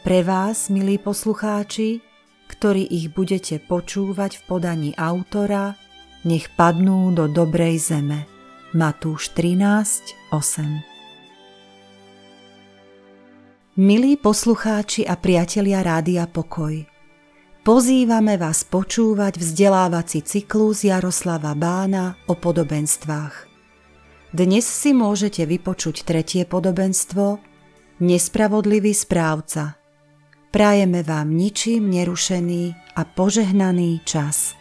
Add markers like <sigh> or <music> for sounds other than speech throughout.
pre vás, milí poslucháči, ktorí ich budete počúvať v podaní autora, nech padnú do dobrej zeme. Matúš 13, 8 Milí poslucháči a priatelia Rádia Pokoj, pozývame vás počúvať vzdelávací cyklus Jaroslava Bána o podobenstvách. Dnes si môžete vypočuť tretie podobenstvo Nespravodlivý správca – Prajeme vám ničím nerušený a požehnaný čas.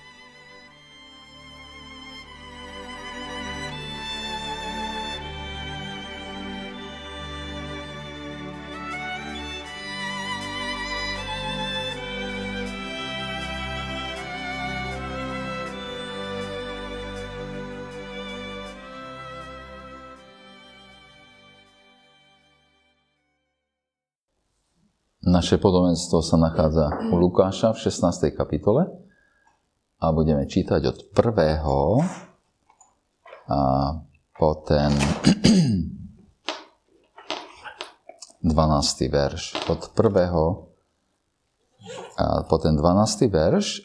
Naše podobenstvo sa nachádza u Lukáša v 16. kapitole a budeme čítať od prvého a po ten 12. verš. Od prvého a po ten 12. verš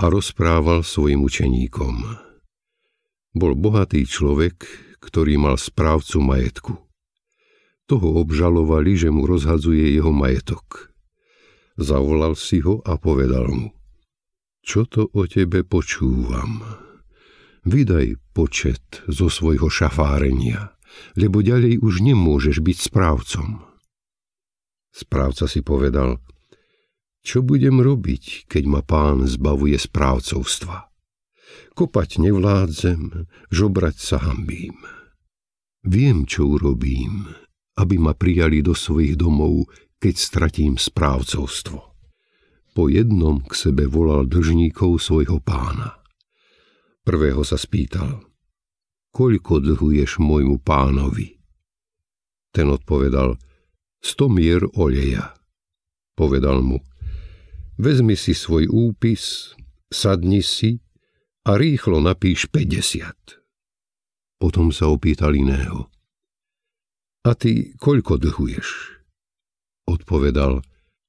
a rozprával svojim učeníkom. Bol bohatý človek, ktorý mal správcu majetku toho obžalovali, že mu rozhadzuje jeho majetok. Zavolal si ho a povedal mu, čo to o tebe počúvam? Vydaj počet zo svojho šafárenia, lebo ďalej už nemôžeš byť správcom. Správca si povedal, čo budem robiť, keď ma pán zbavuje správcovstva? Kopať nevládzem, žobrať sa hambím. Viem, čo urobím, aby ma prijali do svojich domov, keď stratím správcovstvo. Po jednom k sebe volal držníkov svojho pána. Prvého sa spýtal, koľko dlhuješ môjmu pánovi? Ten odpovedal, sto mier oleja. Povedal mu, vezmi si svoj úpis, sadni si a rýchlo napíš 50. Potom sa opýtal iného. A ty koľko dlhuješ? Odpovedal,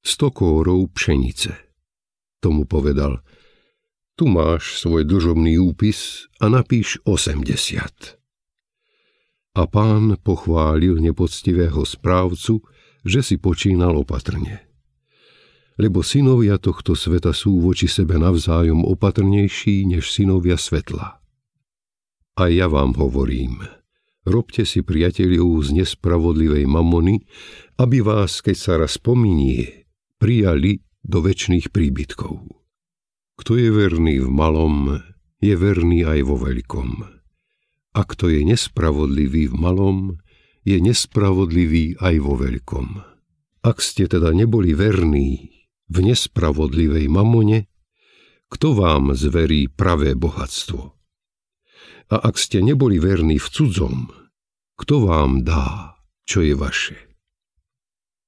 sto kórov pšenice. Tomu povedal, tu máš svoj dlžobný úpis a napíš 80. A pán pochválil nepoctivého správcu, že si počínal opatrne. Lebo synovia tohto sveta sú voči sebe navzájom opatrnejší než synovia svetla. A ja vám hovorím – robte si priateľov z nespravodlivej mamony, aby vás, keď sa raz pominie, prijali do väčšných príbytkov. Kto je verný v malom, je verný aj vo veľkom. A kto je nespravodlivý v malom, je nespravodlivý aj vo veľkom. Ak ste teda neboli verní v nespravodlivej mamone, kto vám zverí pravé bohatstvo? A ak ste neboli verní v cudzom, kto vám dá, čo je vaše?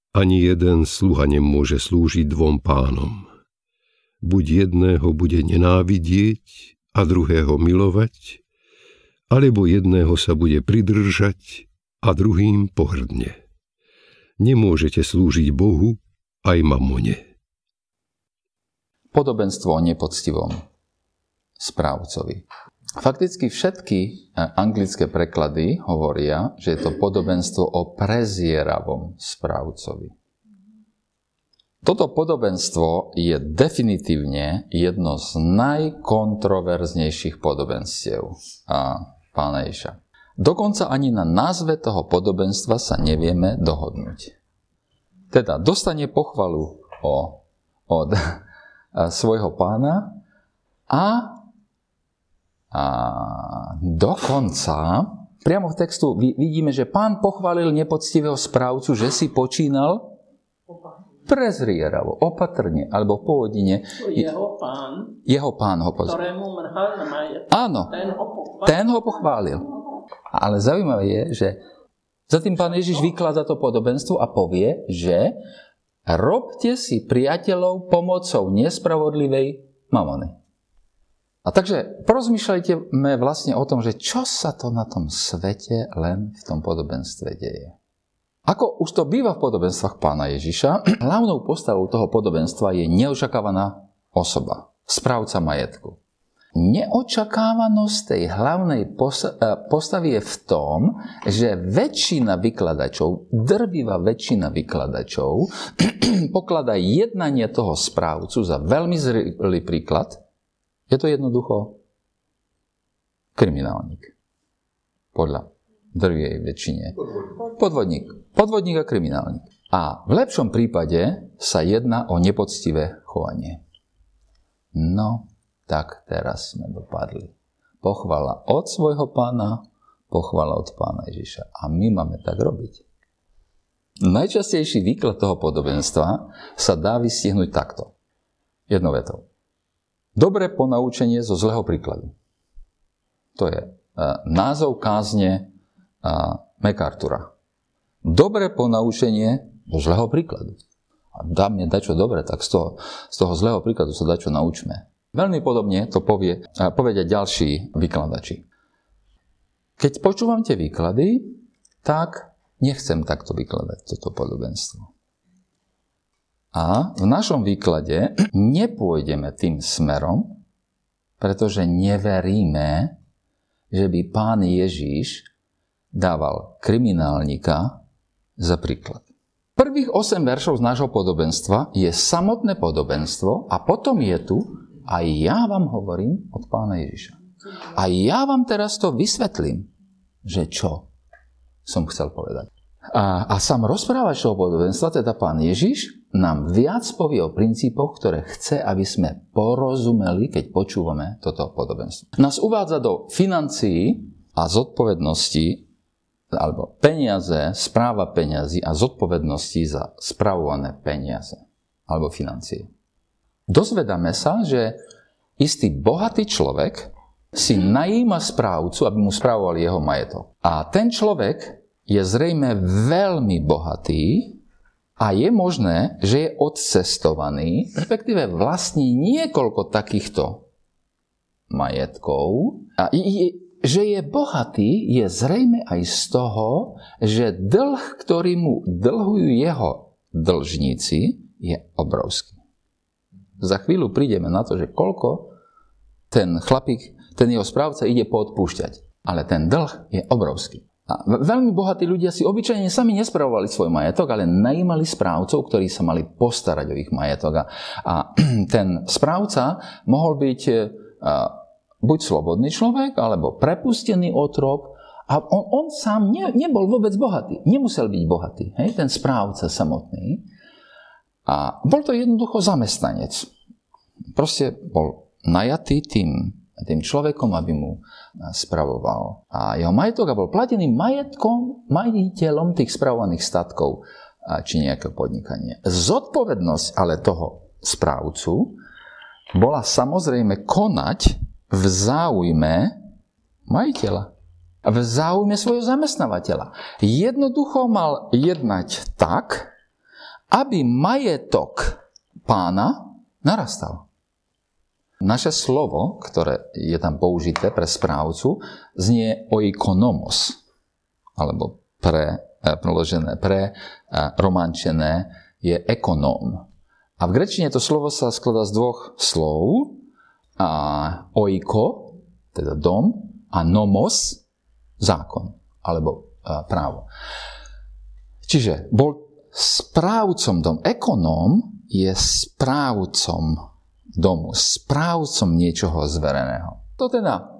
Ani jeden sluha nemôže slúžiť dvom pánom. Buď jedného bude nenávidieť a druhého milovať, alebo jedného sa bude pridržať a druhým pohrdne. Nemôžete slúžiť Bohu aj mamone. Podobenstvo o nepoctivom správcovi. Fakticky všetky e, anglické preklady hovoria, že je to podobenstvo o prezieravom správcovi. Toto podobenstvo je definitívne jedno z najkontroverznejších podobenstiev a pána Ježa. Dokonca ani na názve toho podobenstva sa nevieme dohodnúť. Teda dostane pochvalu o, od svojho pána a dokonca, priamo v textu vidíme, že pán pochválil nepoctivého správcu, že si počínal prezrieravo, opatrne, alebo v pôvodine. Jeho pán, jeho pán ho pozval. ktorému mrhal na majetok, Áno, ten ho pochválil. ten ho pochválil. Ale zaujímavé je, že za tým pán Ježiš vykladá to podobenstvo a povie, že robte si priateľov pomocou nespravodlivej mamony. A takže porozmýšľajte vlastne o tom, že čo sa to na tom svete len v tom podobenstve deje. Ako už to býva v podobenstvách pána Ježiša, <clears throat> hlavnou postavou toho podobenstva je neočakávaná osoba, správca majetku. Neočakávanosť tej hlavnej e, postavy je v tom, že väčšina vykladačov, drvivá väčšina vykladačov, <clears throat> pokladá jednanie toho správcu za veľmi zrelý príklad je to jednoducho kriminálnik. Podľa drvej väčšine. Podvodník. Podvodník a kriminálnik. A v lepšom prípade sa jedná o nepoctivé chovanie. No, tak teraz sme dopadli. Pochvala od svojho pána, pochvala od pána Ježiša. A my máme tak robiť. Najčastejší výklad toho podobenstva sa dá vystihnúť takto. Jednou vetou. Dobré ponaučenie zo zlého príkladu. To je uh, názov kázne uh, MacArthura. Dobré ponaučenie zo zlého príkladu. A dá mne dať čo dobre, tak z toho, z toho zlého príkladu sa dať čo naučme. Veľmi podobne to povie, uh, povedia ďalší vykladači. Keď počúvam tie výklady, tak nechcem takto vykladať toto podobenstvo. A v našom výklade nepôjdeme tým smerom, pretože neveríme, že by pán Ježíš dával kriminálnika za príklad. Prvých 8 veršov z nášho podobenstva je samotné podobenstvo a potom je tu, a ja vám hovorím od pána Ježiša. A ja vám teraz to vysvetlím, že čo som chcel povedať. A, a sám rozprávač toho podobenstva, teda pán Ježiš, nám viac povie o princípoch, ktoré chce, aby sme porozumeli, keď počúvame toto podobenstvo. Nás uvádza do financií a zodpovednosti, alebo peniaze, správa peniazy a zodpovednosti za spravované peniaze alebo financie. Dozvedáme sa, že istý bohatý človek si najíma správcu, aby mu spravoval jeho majetok. A ten človek je zrejme veľmi bohatý a je možné, že je odcestovaný, respektíve vlastní niekoľko takýchto majetkov a je, že je bohatý, je zrejme aj z toho, že dlh, ktorý mu dlhujú jeho dlžníci, je obrovský. Za chvíľu prídeme na to, že koľko ten chlapík, ten jeho správca ide poodpúšťať. Ale ten dlh je obrovský. A veľmi bohatí ľudia si obyčajne sami nespravovali svoj majetok, ale najímali správcov, ktorí sa mali postarať o ich majetok. A, <clears throat> ten správca mohol byť a, buď slobodný človek, alebo prepustený otrok. A on, on sám ne, nebol vôbec bohatý. Nemusel byť bohatý, hej, ten správca samotný. A bol to jednoducho zamestnanec. Proste bol najatý tým tým človekom, aby mu spravoval. A jeho majetok bol platený majetkom, majiteľom tých spravovaných statkov či nejaké podnikanie. Zodpovednosť ale toho správcu bola samozrejme konať v záujme majiteľa. V záujme svojho zamestnávateľa. Jednoducho mal jednať tak, aby majetok pána narastal. Naše slovo, ktoré je tam použité pre správcu, znie oikonomos, alebo pre, eh, preložené pre, eh, romančené je ekonóm. A v grečine to slovo sa skladá z dvoch slov. A oiko, teda dom, a nomos, zákon, alebo a, právo. Čiže bol správcom dom. Ekonóm je správcom domu, správcom niečoho zvereného. To teda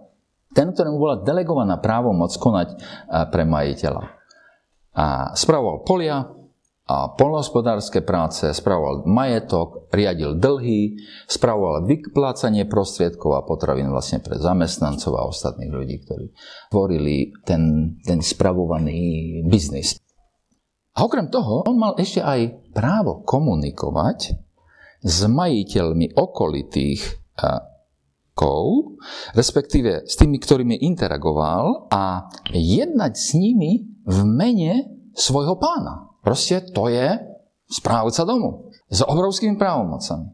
ten, ktorému bola delegovaná právomoc konať pre majiteľa. A spravoval polia, a polnohospodárske práce, spravoval majetok, riadil dlhy, spravoval vyplácanie prostriedkov a potravín vlastne pre zamestnancov a ostatných ľudí, ktorí tvorili ten, ten spravovaný biznis. A okrem toho, on mal ešte aj právo komunikovať s majiteľmi okolitých kov, respektíve s tými, ktorými interagoval a jednať s nimi v mene svojho pána. Proste to je správca domu s obrovskými právomocami.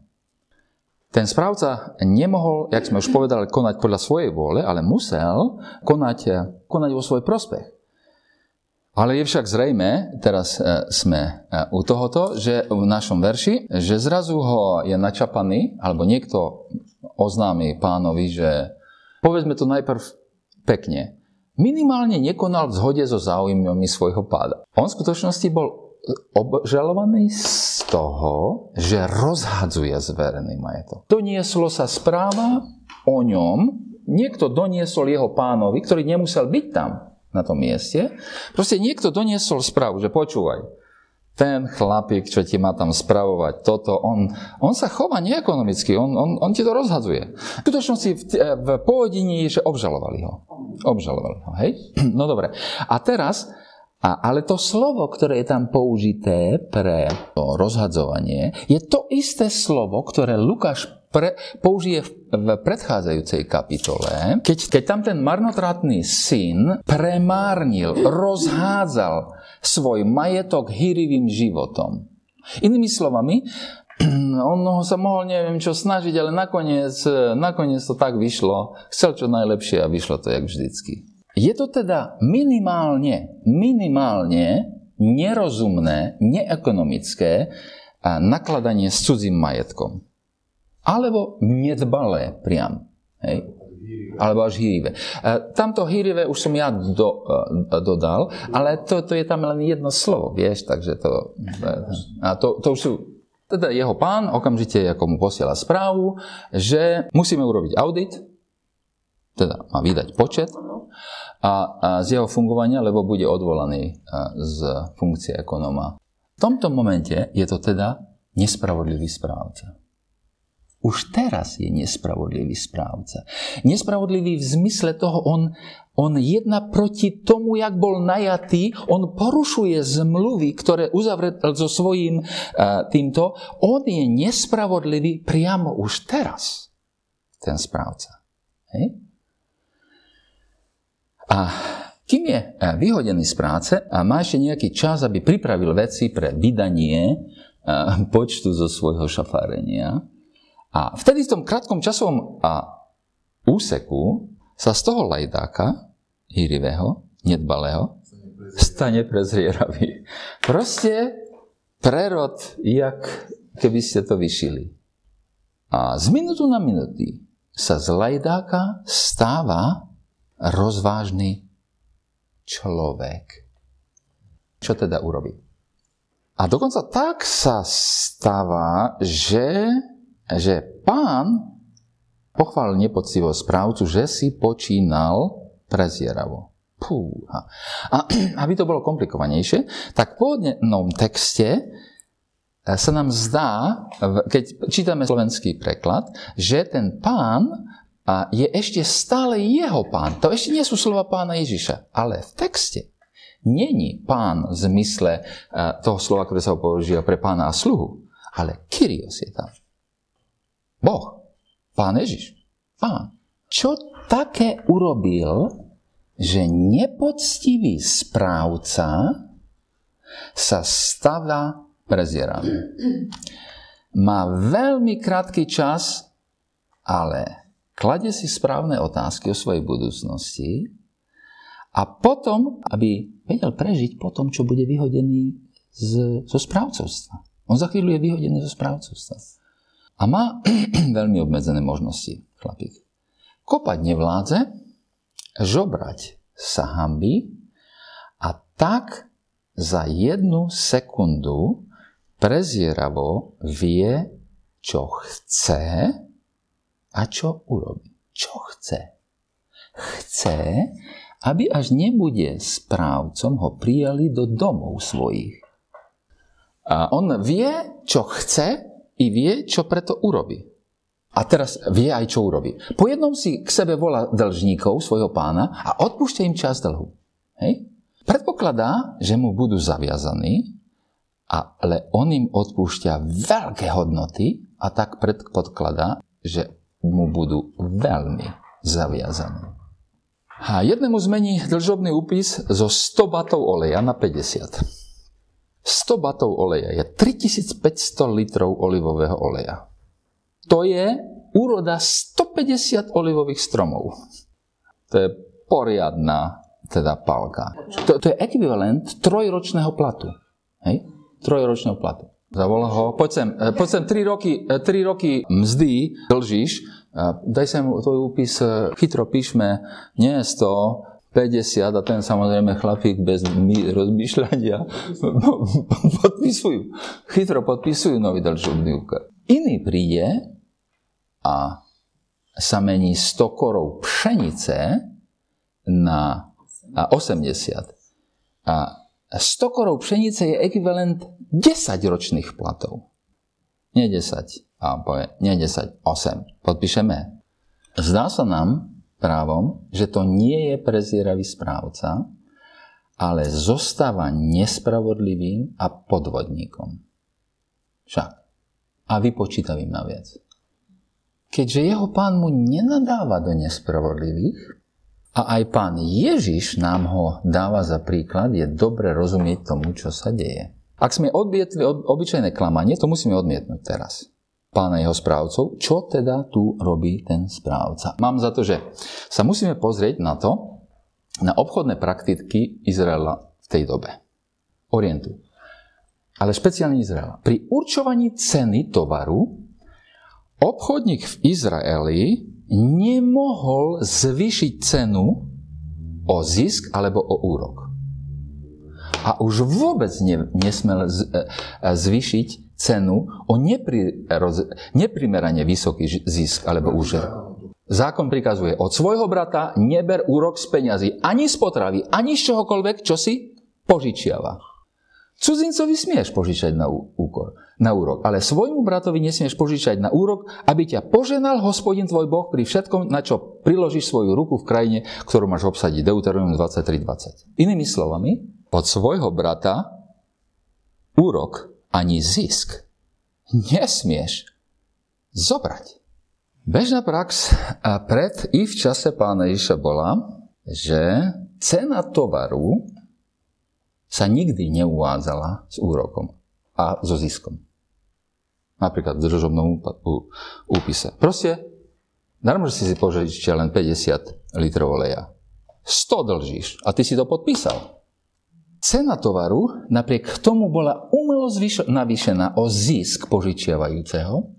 Ten správca nemohol, jak sme už povedali, konať podľa svojej vôle, ale musel konať, konať vo svoj prospech. Ale je však zrejme, teraz e, sme e, u tohoto, že v našom verši, že zrazu ho je načapaný, alebo niekto oznámi pánovi, že povedzme to najprv pekne, minimálne nekonal v zhode so záujmami svojho páda. On v skutočnosti bol obžalovaný z toho, že rozhadzuje zverený majetok. Donieslo sa správa o ňom, niekto doniesol jeho pánovi, ktorý nemusel byť tam na tom mieste. Proste niekto doniesol správu, že počúvaj, ten chlapík, čo ti má tam spravovať toto, on, on sa chová neekonomicky, on, on, on ti to rozhadzuje. V skutočnosti v, v pôvodení je, že obžalovali ho. Obžalovali ho, hej? <clears throat> No dobre. A teraz a, ale to slovo, ktoré je tam použité pre to rozhadzovanie, je to isté slovo, ktoré Lukáš pre, použije v, v predchádzajúcej kapitole, keď, keď tam ten marnotratný syn premárnil, rozhádzal svoj majetok hýrivým životom. Inými slovami, <clears throat> on sa mohol neviem čo snažiť, ale nakoniec, nakoniec to tak vyšlo. Chcel čo najlepšie a vyšlo to jak vždycky. Je to teda minimálne, minimálne nerozumné, neekonomické nakladanie s cudzím majetkom. Alebo nedbalé priam. Hej? Alebo až hýrivé. Tamto hýrivé už som ja do, e, dodal, ale to, to je tam len jedno slovo, vieš, takže to... A to, to už sú teda jeho pán okamžite ako mu posiela správu, že musíme urobiť audit, teda má vydať počet a, a z jeho fungovania, lebo bude odvolaný z funkcie ekonóma. V tomto momente je to teda nespravodlivý správca. Už teraz je nespravodlivý správca. Nespravodlivý v zmysle toho, on, on jedna proti tomu, jak bol najatý, on porušuje zmluvy, ktoré uzavrel so svojím uh, týmto. On je nespravodlivý priamo už teraz, ten správca. Hej? A kým je e, vyhodený z práce a má ešte nejaký čas, aby pripravil veci pre vydanie e, počtu zo svojho šafárenia, a vtedy v tom krátkom časovom úseku sa z toho lajdáka, hýrivého, nedbalého, stane prezrieravý. Proste prerod, jak keby ste to vyšili. A z minutu na minuty sa z lajdáka stáva rozvážny človek. Čo teda urobí? A dokonca tak sa stáva, že, že pán pochválil nepoctivo správcu, že si počínal prezieravo. Púha. A <clears throat> aby to bolo komplikovanejšie, tak v pôvodnom texte sa nám zdá, keď čítame slovenský preklad, že ten pán a je ešte stále jeho pán. To ešte nie sú slova pána Ježiša, ale v texte není pán v zmysle eh, toho slova, ktoré sa používa pre pána a sluhu, ale Kyrios je tam. Boh, pán Ježiš, pán. Čo také urobil, že nepoctivý správca sa stáva prezieravý. Má veľmi krátky čas, ale klade si správne otázky o svojej budúcnosti a potom, aby vedel prežiť po tom, čo bude vyhodený z, zo správcovstva. On za chvíľu je vyhodený zo správcovstva. A má <clears throat> veľmi obmedzené možnosti, chlapík. Kopať nevládze, žobrať sa hambí a tak za jednu sekundu prezieravo vie, čo chce a čo urobí. Čo chce? Chce, aby až nebude správcom, ho prijali do domov svojich. A on vie, čo chce i vie, čo preto urobí. A teraz vie aj, čo urobí. Po jednom si k sebe volá dlžníkov, svojho pána, a odpúšťa im čas dlhu. Hej? Predpokladá, že mu budú zaviazaní, ale on im odpúšťa veľké hodnoty a tak predpokladá, že mu budú veľmi zaviazaní. A jednému zmení dlžobný úpis zo 100 batov oleja na 50. 100 batov oleja je 3500 litrov olivového oleja. To je úroda 150 olivových stromov. To je poriadna teda palka. To, to je ekvivalent trojročného platu. Hej? Trojročného platu. Zavolá ho, poď sem, e, poď sem 3 roky, 3 e, roky mzdy dlžíš, daj sem tvoj úpis, chytro píšme, nie 100, 50 a ten samozrejme chlapík bez rozmýšľania <laughs> podpisujú. Chytro podpisujú nový dlžobný úkaz. Iný príde a sa mení 100 korov pšenice na a 80. A 100 korov pšenice je ekvivalent 10 ročných platov. Nie 10, a povie, nie 10, 8. Podpíšeme. Zdá sa nám právom, že to nie je prezieravý správca, ale zostáva nespravodlivým a podvodníkom. Však. A vypočítavým naviac. Keďže jeho pán mu nenadáva do nespravodlivých, a aj pán Ježiš nám ho dáva za príklad, je dobre rozumieť tomu, čo sa deje. Ak sme odmietli od, obyčajné klamanie, to musíme odmietnúť teraz. Pána jeho správcov, čo teda tu robí ten správca? Mám za to, že sa musíme pozrieť na to, na obchodné praktiky Izraela v tej dobe. Orientu. Ale špeciálne Izraela. Pri určovaní ceny tovaru obchodník v Izraeli nemohol zvýšiť cenu o zisk alebo o úrok. A už vôbec ne, nesmel z, e, zvýšiť cenu o nepri, roz, neprimerane vysoký zisk alebo úžer. Zákon prikazuje, od svojho brata neber úrok z peňazí, ani z potravy, ani z čohokoľvek, čo si požičiava. Cudzincovi smieš požičať na úkor, na úrok, ale svojmu bratovi nesmieš požičať na úrok, aby ťa poženal hospodin tvoj Boh pri všetkom, na čo priložíš svoju ruku v krajine, ktorú máš obsadiť. Deuteronomium 23.20. Inými slovami, od svojho brata úrok ani zisk nesmieš zobrať. Bežná prax pred i v čase pána Ježiša bola, že cena tovaru sa nikdy neuvádzala s úrokom a so ziskom. Napríklad v držobnom úpise. Proste, že si požičia len 50 litrov oleja. 100 dlžíš a ty si to podpísal. Cena tovaru napriek tomu bola umelo navýšená o zisk požičiavajúceho,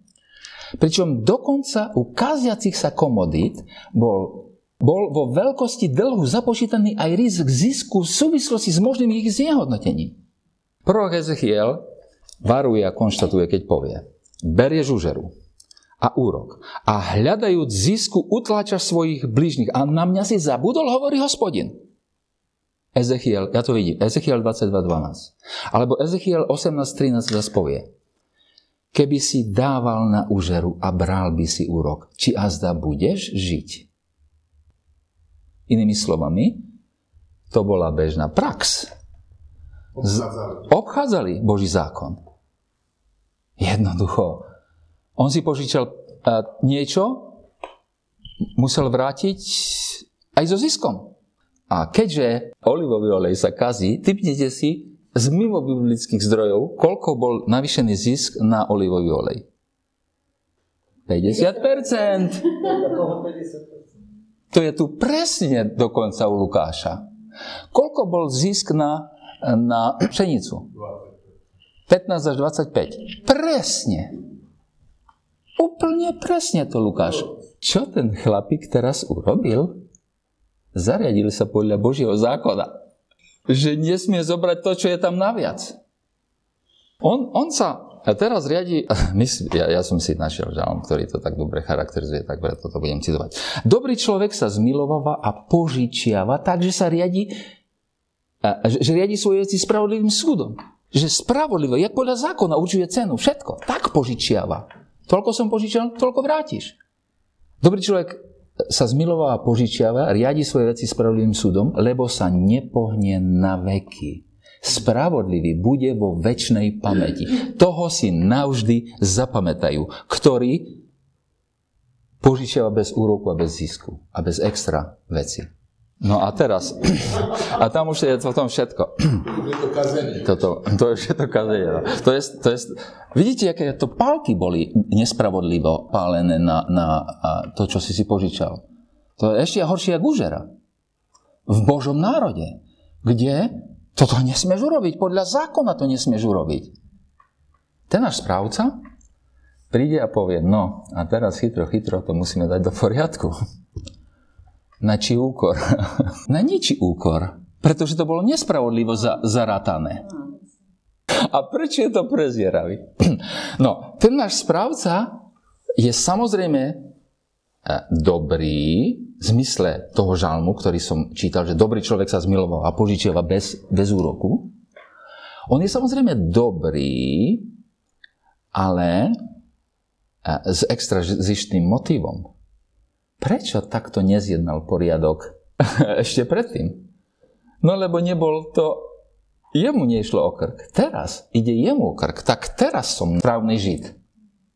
pričom dokonca u kaziacich sa komodít bol bol vo veľkosti dlhu započítaný aj rizik zisku v súvislosti s možným ich znehodnotením. Prorok Ezechiel varuje a konštatuje, keď povie, berie žužeru a úrok a hľadajúc zisku utláčaš svojich blížnych a na mňa si zabudol, hovorí hospodin. Ezechiel, ja to vidím, Ezechiel 22.12. Alebo Ezechiel 18.13 zase povie, keby si dával na úžeru a bral by si úrok, či azda budeš žiť? Inými slovami, to bola bežná prax. Obchádzali. Obchádzali Boží zákon. Jednoducho. On si požičal niečo, musel vrátiť aj so ziskom. A keďže olivový olej sa kazí, typnete si, z mimo biblických zdrojov, koľko bol navýšený zisk na olivový olej? 50%. To je tu presne dokonca u Lukáša. Koľko bol zisk na, na pšenicu? 15 až 25. Presne. Úplne presne to Lukáš. Čo ten chlapík teraz urobil? Zariadil sa podľa Božieho zákona. Že nesmie zobrať to, čo je tam naviac. On, on sa a teraz riadi, myslím, ja, ja som si našiel žalom, ktorý to tak dobre charakterizuje, tak preto to budem citovať. Dobrý človek sa zmilováva a požičiava tak, že sa riadi, že riadi svoje veci spravodlivým súdom. Že spravodlivo, jak podľa zákona určuje cenu, všetko. Tak požičiava. Toľko som požičal, toľko vrátiš. Dobrý človek sa zmilováva a požičiava, riadi svoje veci spravodlivým súdom, lebo sa nepohne na veky spravodlivý bude vo väčšnej pamäti. Toho si navždy zapamätajú, ktorí požičiava bez úroku a bez zisku a bez extra veci. No a teraz, a tam už je tom všetko. Toto, to je všetko kazenie. No. To je, to je, vidíte, aké to pálky boli nespravodlivo pálené na, na to, čo si si požičal. To je ešte horšie ako úžera. V Božom národe, kde toto nesmieš urobiť, podľa zákona to nesmieš urobiť. Ten náš správca príde a povie, no a teraz chytro, chytro to musíme dať do poriadku. Na či úkor? <laughs> Na ničí úkor. Pretože to bolo nespravodlivo za, zarátané. A prečo je to prezieravý? <clears throat> No, ten náš správca je samozrejme dobrý, v zmysle toho žalmu, ktorý som čítal, že dobrý človek sa zmiloval a požičiava bez, bez úroku. On je samozrejme dobrý, ale s extra motivom. Prečo takto nezjednal poriadok <laughs> ešte predtým? No lebo nebol to, jemu nešlo o krk. Teraz ide jemu o krk. Tak teraz som právny žid.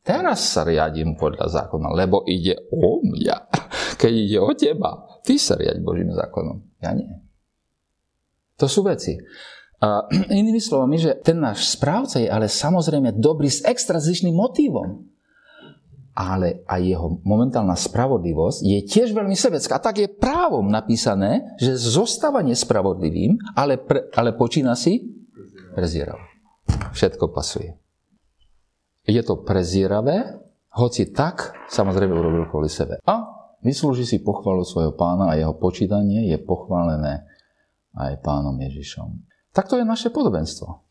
Teraz sa riadím podľa zákona, lebo ide o mňa. <laughs> Keď ide o teba, ty sa riaď Božím zákonom. Ja nie. To sú veci. A <clears throat> inými slovami, že ten náš správca je ale samozrejme dobrý s extrazičným motívom. Ale aj jeho momentálna spravodlivosť je tiež veľmi sebecká. A tak je právom napísané, že zostáva nespravodlivým, ale, pre, ale počína si prezieral. Všetko pasuje. Je to prezieravé, hoci tak samozrejme urobil kvôli sebe. A vyslúži si pochvalu svojho pána a jeho počítanie je pochválené aj pánom Ježišom. Tak to je naše podobenstvo.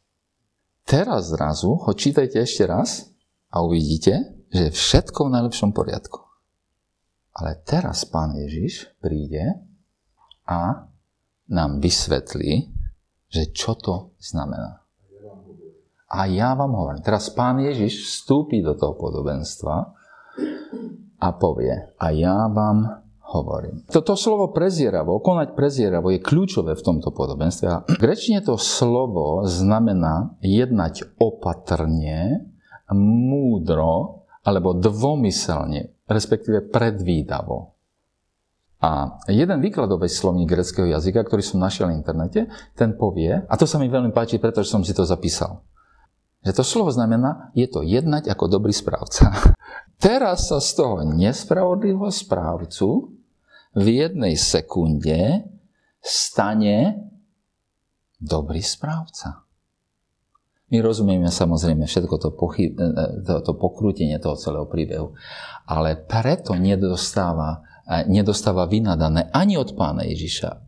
Teraz zrazu ho čítajte ešte raz a uvidíte, že všetko v najlepšom poriadku. Ale teraz pán Ježiš príde a nám vysvetlí, že čo to znamená. A ja vám hovorím, teraz pán Ježiš vstúpi do toho podobenstva a povie, a ja vám hovorím. Toto slovo prezieravo, konať prezieravo je kľúčové v tomto podobenstve. A v grečine to slovo znamená jednať opatrne, múdro alebo dvomyselne, respektíve predvídavo. A jeden výkladový slovník greckého jazyka, ktorý som našiel na internete, ten povie, a to sa mi veľmi páči, pretože som si to zapísal. Že to slovo znamená, je to jednať ako dobrý správca. <laughs> Teraz sa z toho nespravodlivého správcu v jednej sekunde stane dobrý správca. My rozumieme samozrejme všetko to, pochyb, e, e, to, to pokrútenie toho celého príbehu, ale preto nedostáva, e, nedostáva vynadané ani od pána Ježiša,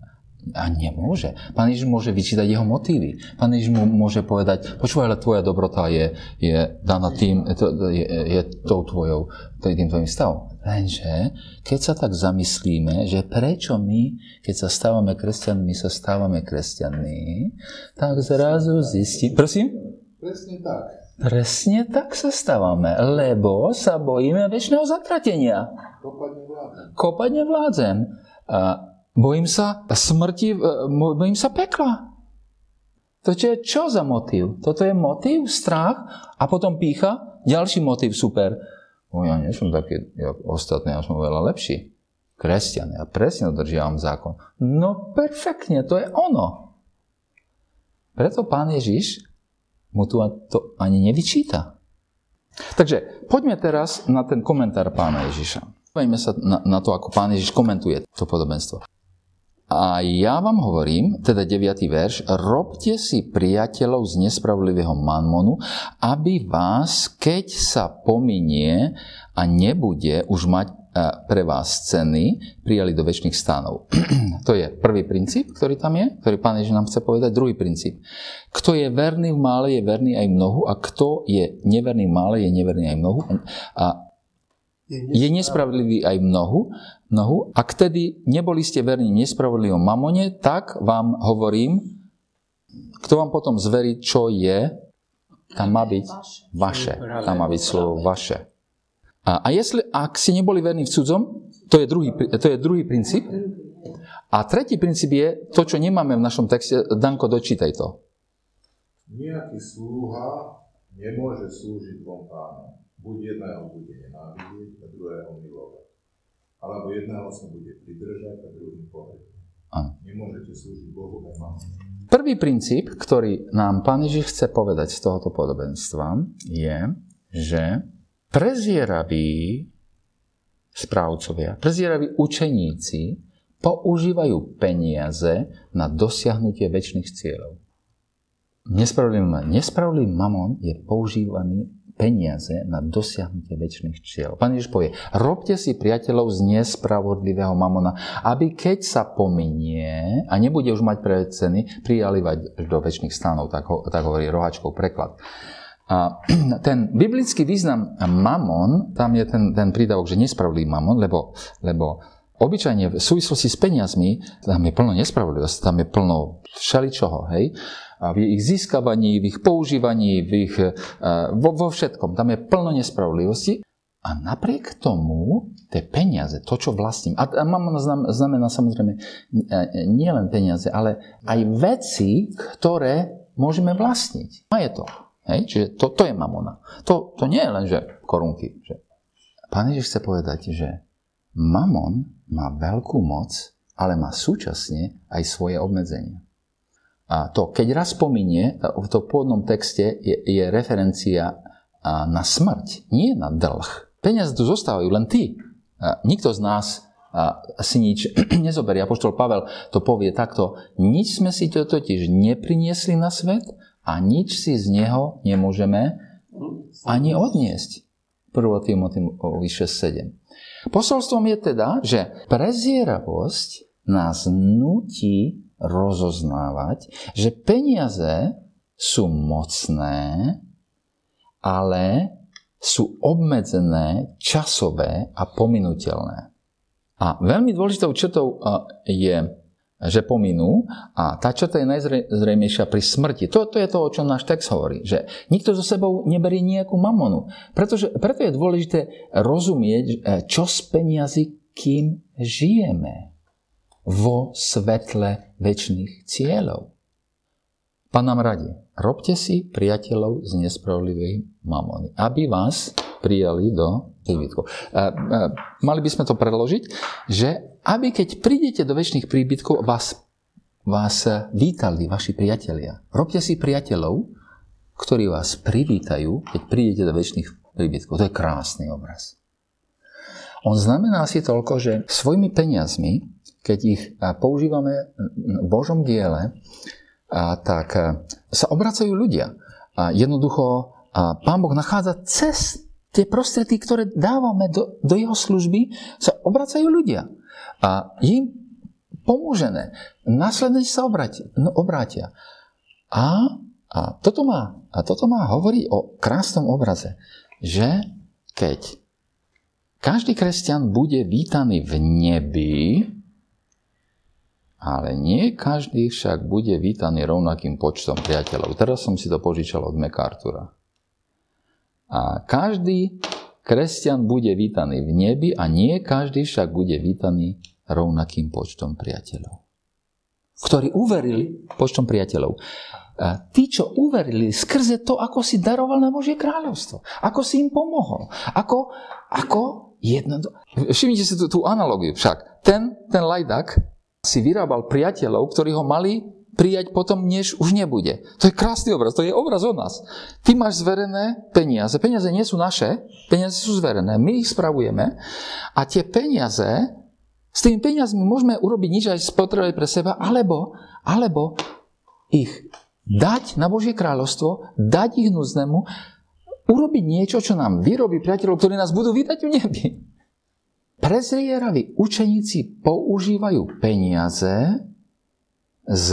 a nemôže. Pán Ježiš môže vyčítať jeho motívy. Pán Ježiš mu môže povedať, počúvaj, ale tvoja dobrota je, je daná tým, je, je tou tvojou, tým tvojim stavom. Lenže, keď sa tak zamyslíme, že prečo my, keď sa stávame kresťanmi, sa stávame kresťanmi, tak zrazu zistíme... Prosím? Presne tak. Presne tak sa stávame, lebo sa bojíme väčšného zatratenia. Dopadne vládem. Kopadne vládzem. A Bojím sa smrti, e, bojím sa pekla. To je čo za motív? Toto je motív, strach a potom pícha. Ďalší motív, super. O, ja nie som taký, jak ostatní, ja som veľa lepší. Kresťan, ja presne dodržiavam zákon. No perfektne, to je ono. Preto pán Ježiš mu tu to ani nevyčíta. Takže poďme teraz na ten komentár pána Ježiša. Poďme sa na, na to, ako pán Ježiš komentuje to podobenstvo. A ja vám hovorím, teda 9. verš, robte si priateľov z nespravodlivého manmonu, aby vás, keď sa pominie a nebude už mať e, pre vás ceny, prijali do väčšných stánov. <clears throat> to je prvý princíp, ktorý tam je, ktorý pán Ježiš nám chce povedať. Druhý princíp. Kto je verný v mále, je verný aj mnohu a kto je neverný v mále, je neverný aj mnohu. A je nespravodlivý aj mnohu, mnohu. Ak tedy neboli ste verní nespravodlivom mamone, tak vám hovorím, kto vám potom zverí, čo je, tam má byť vaše. Tam má byť slovo vaše. A, a jestli, ak si neboli verní v cudzom, to je, druhý, to je druhý princíp. A tretí princíp je to, čo nemáme v našom texte. Danko, dočítaj to. Nejaký slúha nemôže slúžiť dvom pánom. Buď jedného bude nenávidieť a druhého milovať. Alebo jedného sa bude pridržať a druhým povedať. Nemôžete slúžiť Bohu aj. Prvý princíp, ktorý nám Pán Ježiš chce povedať z tohoto podobenstva, je, že prezieraví správcovia, prezieraví učeníci používajú peniaze na dosiahnutie väčšných cieľov. Nespravodlivý, nespravodlivý mamon je používaný peniaze na dosiahnutie väčšných cieľov. Pán Ježiš povie, robte si priateľov z nespravodlivého mamona, aby keď sa pominie a nebude už mať pre ceny, prijali do väčšných stánov, tak, ho, tak hovorí rohačkov preklad. A <clears throat> ten biblický význam mamon, tam je ten, ten prídavok, že nespravodlivý mamon, lebo, lebo obyčajne v súvislosti s peniazmi, tam je plno nespravodlivosti, tam je plno všeličoho, hej v ich získavaní, v ich používaní, v ich, e, vo, vo všetkom. Tam je plno nespravodlivosti. A napriek tomu, tie peniaze, to, čo vlastním, a mám znamená samozrejme e, nie len peniaze, ale aj veci, ktoré môžeme vlastniť. Majetok. Hej? Čiže to, to je mamona. To, to nie je len, že korunky. Že... Pán Ježiš chce povedať, že mamon má veľkú moc, ale má súčasne aj svoje obmedzenia. A to, keď raz pominie, v tom pôvodnom texte je, je referencia na smrť, nie na dlh. Peniaze tu zostávajú, len ty. Nikto z nás si nič <clears throat> nezoberie. Apoštol Pavel to povie takto. Nič sme si to totiž nepriniesli na svet a nič si z neho nemôžeme ani odniesť. 1. Timoteovi 6.7. Posolstvom je teda, že prezieravosť nás nutí rozoznávať, že peniaze sú mocné, ale sú obmedzené, časové a pominutelné. A veľmi dôležitou črtou je, že pominú a tá črta je najzrejmejšia pri smrti. To, to je to, o čom náš text hovorí, že nikto so sebou neberie nejakú mamonu. Pretože, preto je dôležité rozumieť, čo z peniazy, kým žijeme vo svetle väčšných cieľov. Pán nám radí, robte si priateľov z nespravodlivej mamony, aby vás prijali do príbytkov. Mali by sme to preložiť, že aby keď prídete do väčšných príbytkov, vás, vás vítali vaši priatelia. Robte si priateľov, ktorí vás privítajú, keď prídete do väčšných príbytkov. To je krásny obraz. On znamená si toľko, že svojimi peniazmi keď ich používame v Božom diele, tak sa obracajú ľudia. Jednoducho Pán Boh nachádza cez tie prostriedky, ktoré dávame do, do jeho služby, sa obracajú ľudia. A im pomôžené. Následne sa obrati, no, obrátia. A, a, toto má, a toto má hovorí o krásnom obraze, že keď každý kresťan bude vítaný v nebi, ale nie každý však bude vítaný rovnakým počtom priateľov. Teraz som si to požičal od MacArthura. A každý kresťan bude vítaný v nebi a nie každý však bude vítaný rovnakým počtom priateľov. Ktorí uverili počtom priateľov. A tí, čo uverili skrze to, ako si daroval na Božie kráľovstvo. Ako si im pomohol. Ako, ako jedno... Všimnite si tú, tú analogiu však. Ten, ten lajdak si vyrábal priateľov, ktorí ho mali prijať potom, než už nebude. To je krásny obraz, to je obraz o nás. Ty máš zverené peniaze. Peniaze nie sú naše, peniaze sú zverené, my ich spravujeme a tie peniaze, s tými peniazmi môžeme urobiť nič aj spotrebovať pre seba, alebo, alebo ich dať na Božie kráľovstvo, dať ich núznemu, urobiť niečo, čo nám vyrobí priateľov, ktorí nás budú vydať v nebi. Prezrieraví učeníci používajú peniaze s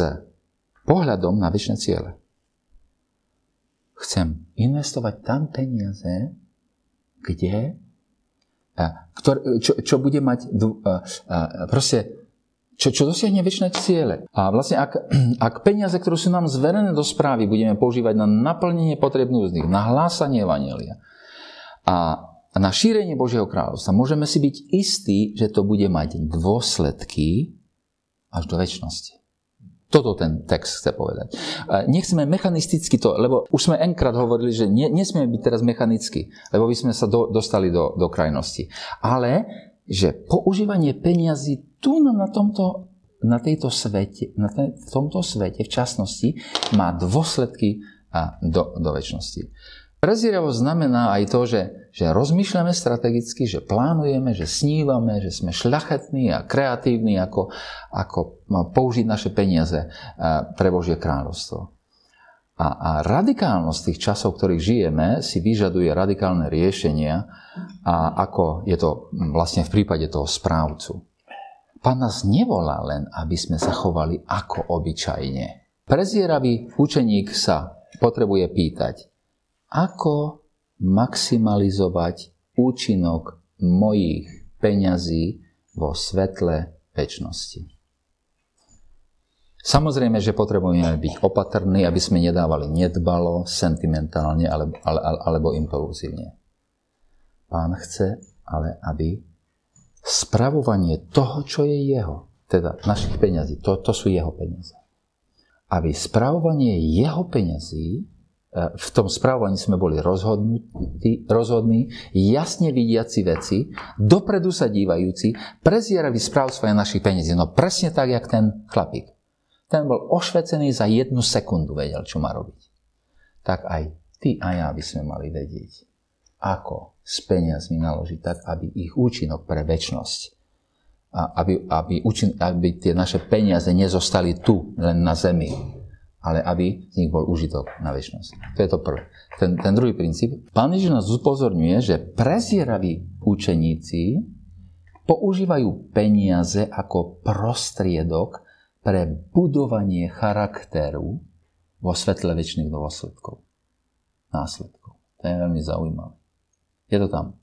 pohľadom na väčšie ciele. Chcem investovať tam peniaze, kde, ktor, čo, čo bude mať, proste, čo, čo dosiahne väčšie ciele. A vlastne, ak, ak peniaze, ktoré sú nám zverené do správy, budeme používať na naplnenie potrebnú z nich, na hlásanie Evangelia a na šírenie Božieho kráľovstva, môžeme si byť istí, že to bude mať dôsledky až do väčšnosti. Toto ten text chce povedať. Nechceme mechanisticky to, lebo už sme enkrát hovorili, že nie, nesmieme byť teraz mechanicky, lebo by sme sa do, dostali do, do krajnosti. Ale, že používanie peniazy tu na, tomto, na, tejto svete, na te, v tomto svete, v časnosti, má dôsledky a do, do väčšnosti. Prezieravosť znamená aj to, že, že rozmýšľame strategicky, že plánujeme, že snívame, že sme šľachetní a kreatívni, ako, ako použiť naše peniaze pre Božie kráľovstvo. A, a radikálnosť tých časov, v ktorých žijeme, si vyžaduje radikálne riešenia, a ako je to vlastne v prípade toho správcu. Pán nás nevolá len, aby sme sa chovali ako obyčajne. Prezieravý učeník sa potrebuje pýtať, ako maximalizovať účinok mojich peňazí vo svetle väčšnosti. Samozrejme, že potrebujeme byť opatrní, aby sme nedávali nedbalo, sentimentálne alebo, ale, alebo impulzívne. Pán chce ale, aby spravovanie toho, čo je jeho, teda našich peňazí, to, to sú jeho peniaze, aby spravovanie jeho peňazí v tom správaní sme boli rozhodnutí, rozhodní, jasne vidiaci veci, dopredu sa dívajúci, prezieravý svoje našich peniazí. No presne tak, jak ten chlapík. Ten bol ošvecený za jednu sekundu, vedel, čo má robiť. Tak aj ty a ja by sme mali vedieť, ako s peniazmi naložiť tak, aby ich účinok pre väčnosť, aby, aby, aby tie naše peniaze nezostali tu, len na zemi, ale aby z nich bol užitok na väčšnosť. To je to prvé. Ten, ten druhý princíp. Pán Ježiš nás upozorňuje, že prezieraví učeníci používajú peniaze ako prostriedok pre budovanie charakteru vo svetle väčšných dôsledkov. Následkov. To je veľmi zaujímavé. Je to tam.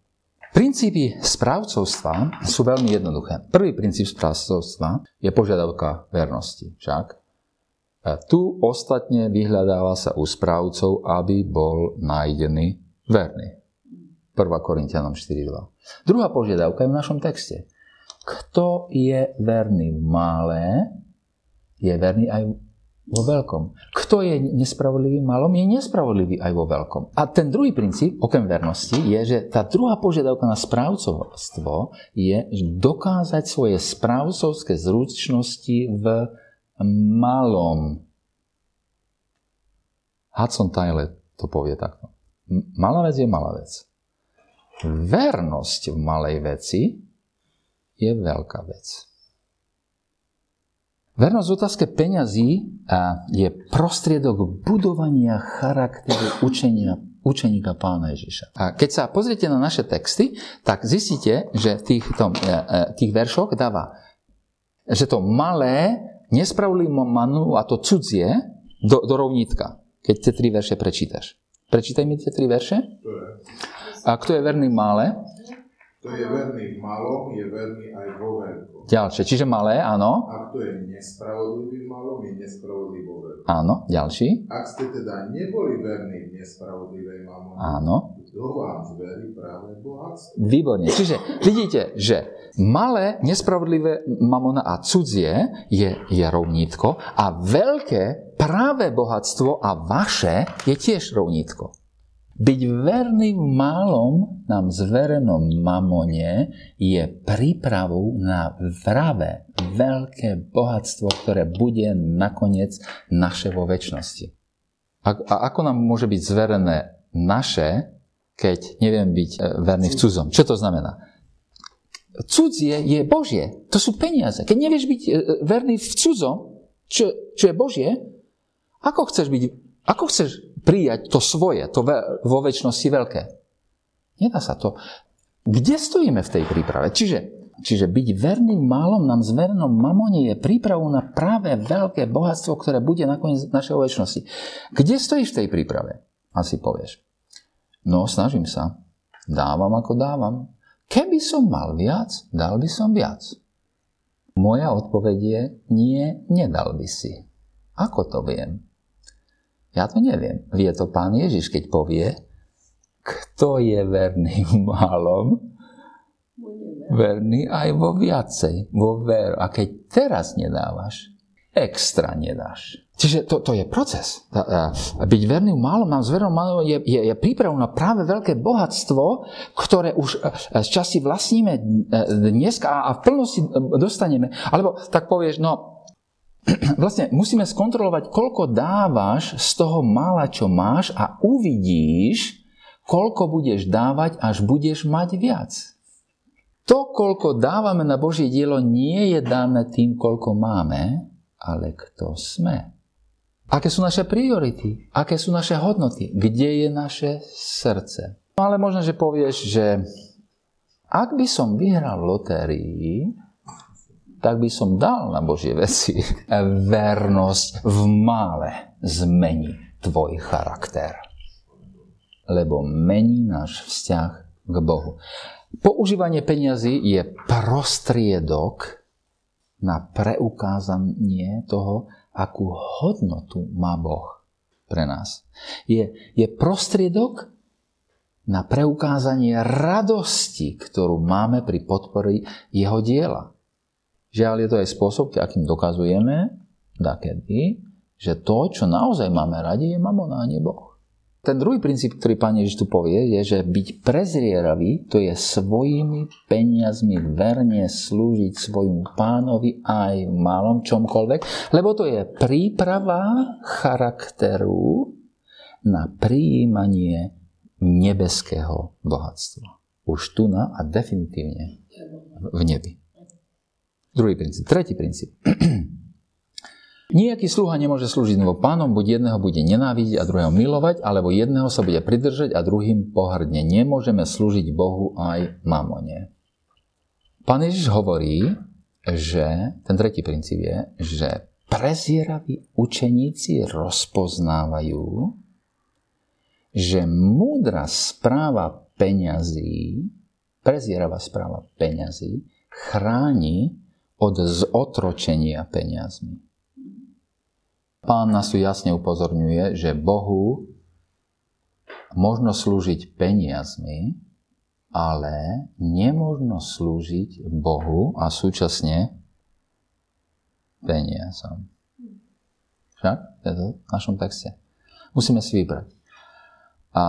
Princípy správcovstva sú veľmi jednoduché. Prvý princíp správcovstva je požiadavka vernosti. Však tu ostatne vyhľadáva sa u správcov, aby bol nájdený verný. 1. Korintianom 4.2. Druhá požiadavka je v našom texte. Kto je verný v malé, je verný aj vo veľkom. Kto je nespravodlivý v malom, je nespravodlivý aj vo veľkom. A ten druhý princíp, okrem vernosti, je, že tá druhá požiadavka na správcovstvo je dokázať svoje správcovské zručnosti v malom. Hudson Tyler to povie takto. Malá vec je malá vec. Vernosť v malej veci je veľká vec. Vernosť v otázke peňazí je prostriedok budovania charakteru učenia, učeníka pána Ježiša. A keď sa pozriete na naše texty, tak zistíte, že v tých, tom, e, e, tých veršoch dáva, že to malé nespravodlivú manu a to cudzie do, do rovnítka, keď tie tri verše prečítaš. Prečítaj mi tie tri verše. A kto je verný mále? Kto je verný v malom, je verný aj vo veľkom. Ďalšie, čiže malé, áno. A kto je nespravodlivý v malom, je nespravodlivý vo veľkom. Áno, ďalší. Ak ste teda neboli verní v nespravodlivej mamone, áno. kto vám zverí práve bohatstvo? Výborne. Čiže vidíte, že malé, nespravodlivé mamona a cudzie je, je rovnítko a veľké práve bohatstvo a vaše je tiež rovnítko. Byť verný v malom nám zverenom mamone je prípravou na vravé, veľké bohatstvo, ktoré bude nakoniec naše vo väčšnosti. A, ako nám môže byť zverené naše, keď neviem byť e, verný v cudzom? Čo to znamená? Cudzie je Božie. To sú peniaze. Keď nevieš byť e, verný v cudzom, čo, čo je Božie, ako chceš byť, ako chceš prijať to svoje, to vo väčšnosti veľké? Nedá sa to. Kde stojíme v tej príprave? Čiže, čiže byť verným málom nám zvernom mamone je prípravou na práve veľké bohatstvo, ktoré bude nakoniec našej väčšnosti. Kde stojíš v tej príprave? Asi povieš. No, snažím sa. Dávam ako dávam. Keby som mal viac, dal by som viac. Moja odpoveď je, nie, nedal by si. Ako to viem? Ja to neviem. Vie to pán Ježiš, keď povie, kto je verný v malom, verný aj vo viacej, vo veru. A keď teraz nedávaš, extra nedáš. Čiže to, to je proces. Byť verný v malom a s verou malom je, je, je príprav na práve veľké bohatstvo, ktoré už e, z časti vlastníme e, dnes a, a v plnosti dostaneme. Alebo tak povieš, no <clears throat> vlastne musíme skontrolovať, koľko dávaš z toho mála, čo máš a uvidíš, koľko budeš dávať, až budeš mať viac. To, koľko dávame na Božie dielo, nie je dané tým, koľko máme, ale kto sme. Aké sú naše priority? Aké sú naše hodnoty? Kde je naše srdce? No ale možno, že povieš, že ak by som vyhral lotérii, tak by som dal na Božie veci. Vernosť v mále zmení tvoj charakter. Lebo mení náš vzťah k Bohu. Používanie peňazí je prostriedok na preukázanie toho, akú hodnotu má Boh pre nás. Je, je prostriedok na preukázanie radosti, ktorú máme pri podpori jeho diela. Žiaľ, je to aj spôsob, akým dokazujeme, dakedy, že to, čo naozaj máme radi, je mamona a nie Boh. Ten druhý princíp, ktorý pán Ježiš tu povie, je, že byť prezrieravý, to je svojimi peniazmi verne slúžiť svojmu pánovi aj v malom čomkoľvek, lebo to je príprava charakteru na prijímanie nebeského bohatstva. Už tu na a definitívne v nebi. Druhý princíp. Tretí princíp. <clears throat> Nijaký sluha nemôže slúžiť dvom pánom, buď jedného bude nenávidieť a druhého milovať, alebo jedného sa bude pridržať a druhým pohrdne. Nemôžeme slúžiť Bohu aj mamone. Pán Ježiš hovorí, že ten tretí princíp je, že prezieraví učeníci rozpoznávajú, že múdra správa peňazí, prezieravá správa peňazí, chráni od zotročenia peniazmi. Pán nás tu jasne upozorňuje, že Bohu možno slúžiť peniazmi, ale nemôžno slúžiť Bohu a súčasne peniazom. Však? Je to v našom texte. Musíme si vybrať. A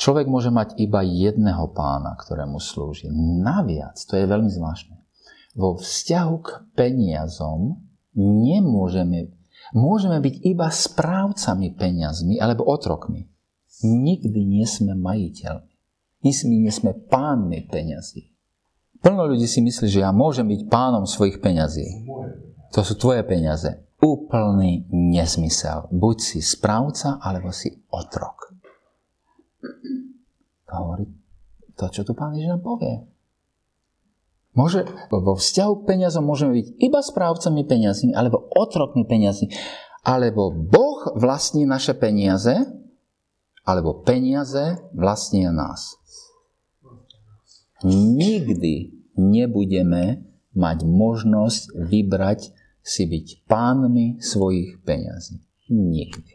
človek môže mať iba jedného pána, ktorému slúži. Naviac, to je veľmi zvláštne vo vzťahu k peniazom nemôžeme, môžeme byť iba správcami peniazmi alebo otrokmi. Nikdy nie sme majiteľmi. My nie sme pánmi peniazí. Plno ľudí si myslí, že ja môžem byť pánom svojich peňazí. To sú tvoje peniaze. Úplný nezmysel. Buď si správca, alebo si otrok. To hovorí to, čo tu pán Ježiš nám povie. Môže, vo vzťahu k peniazom môžeme byť iba správcami peniazmi, alebo otrokmi peniazmi. Alebo Boh vlastní naše peniaze, alebo peniaze vlastnia nás. Nikdy nebudeme mať možnosť vybrať si byť pánmi svojich peňazí. Nikdy.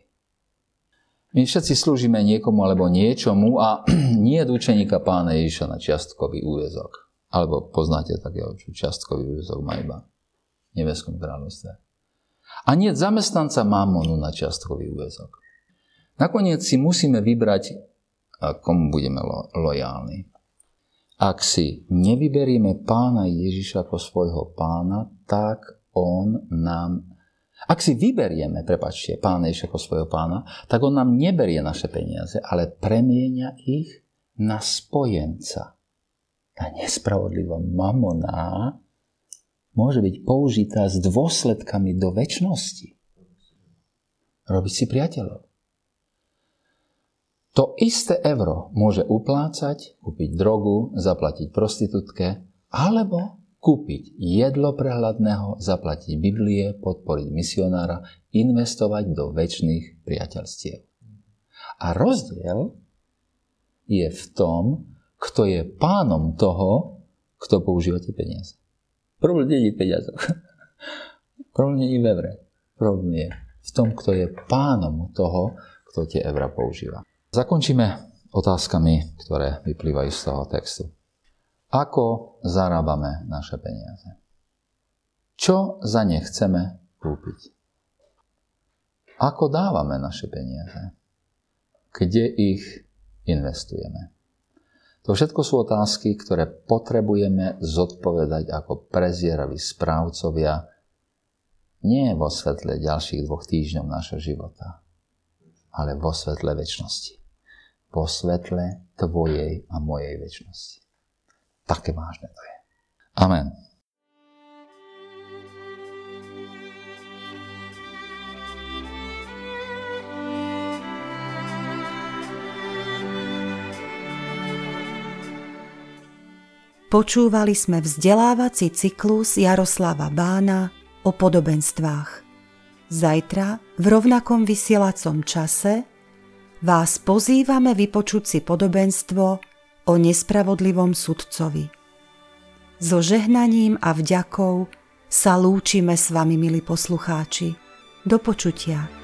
My všetci slúžime niekomu alebo niečomu a <clears throat> nie je učeníka pána Ježiša na čiastkový úvezok. Alebo poznáte takého, čo čiastkový úvezok má iba v nebeskom kráľovstve. A nie zamestnanca mamonu na čiastkový úvezok. Nakoniec si musíme vybrať komu budeme lo- lojálni. Ak si nevyberieme pána Ježiša ako svojho pána, tak on nám... Ak si vyberieme, prepačte, pána Ježiša ako svojho pána, tak on nám neberie naše peniaze, ale premieňa ich na spojenca. Tá nespravodlivá mamona môže byť použitá s dôsledkami do väčšnosti. Robiť si priateľov. To isté euro môže uplácať, kúpiť drogu, zaplatiť prostitútke, alebo kúpiť jedlo prehľadného, zaplatiť Biblie, podporiť misionára, investovať do väčšných priateľstiev. A rozdiel je v tom, kto je pánom toho, kto používa tie peniaze. Problém nie je v peniazoch. <laughs> Problém nie je v evre. Problém je v tom, kto je pánom toho, kto tie evra používa. Zakončíme otázkami, ktoré vyplývajú z toho textu. Ako zarábame naše peniaze? Čo za ne chceme kúpiť? Ako dávame naše peniaze? Kde ich investujeme? To všetko sú otázky, ktoré potrebujeme zodpovedať ako prezieraví správcovia nie vo svetle ďalších dvoch týždňov našho života, ale vo svetle väčšnosti po svetle tvojej a mojej väčšnosti. Také vážne to je. Amen. Počúvali sme vzdelávací cyklus Jaroslava Bána o podobenstvách. Zajtra v rovnakom vysielacom čase vás pozývame vypočuť si podobenstvo o nespravodlivom sudcovi. So žehnaním a vďakou sa lúčime s vami, milí poslucháči. Do počutia.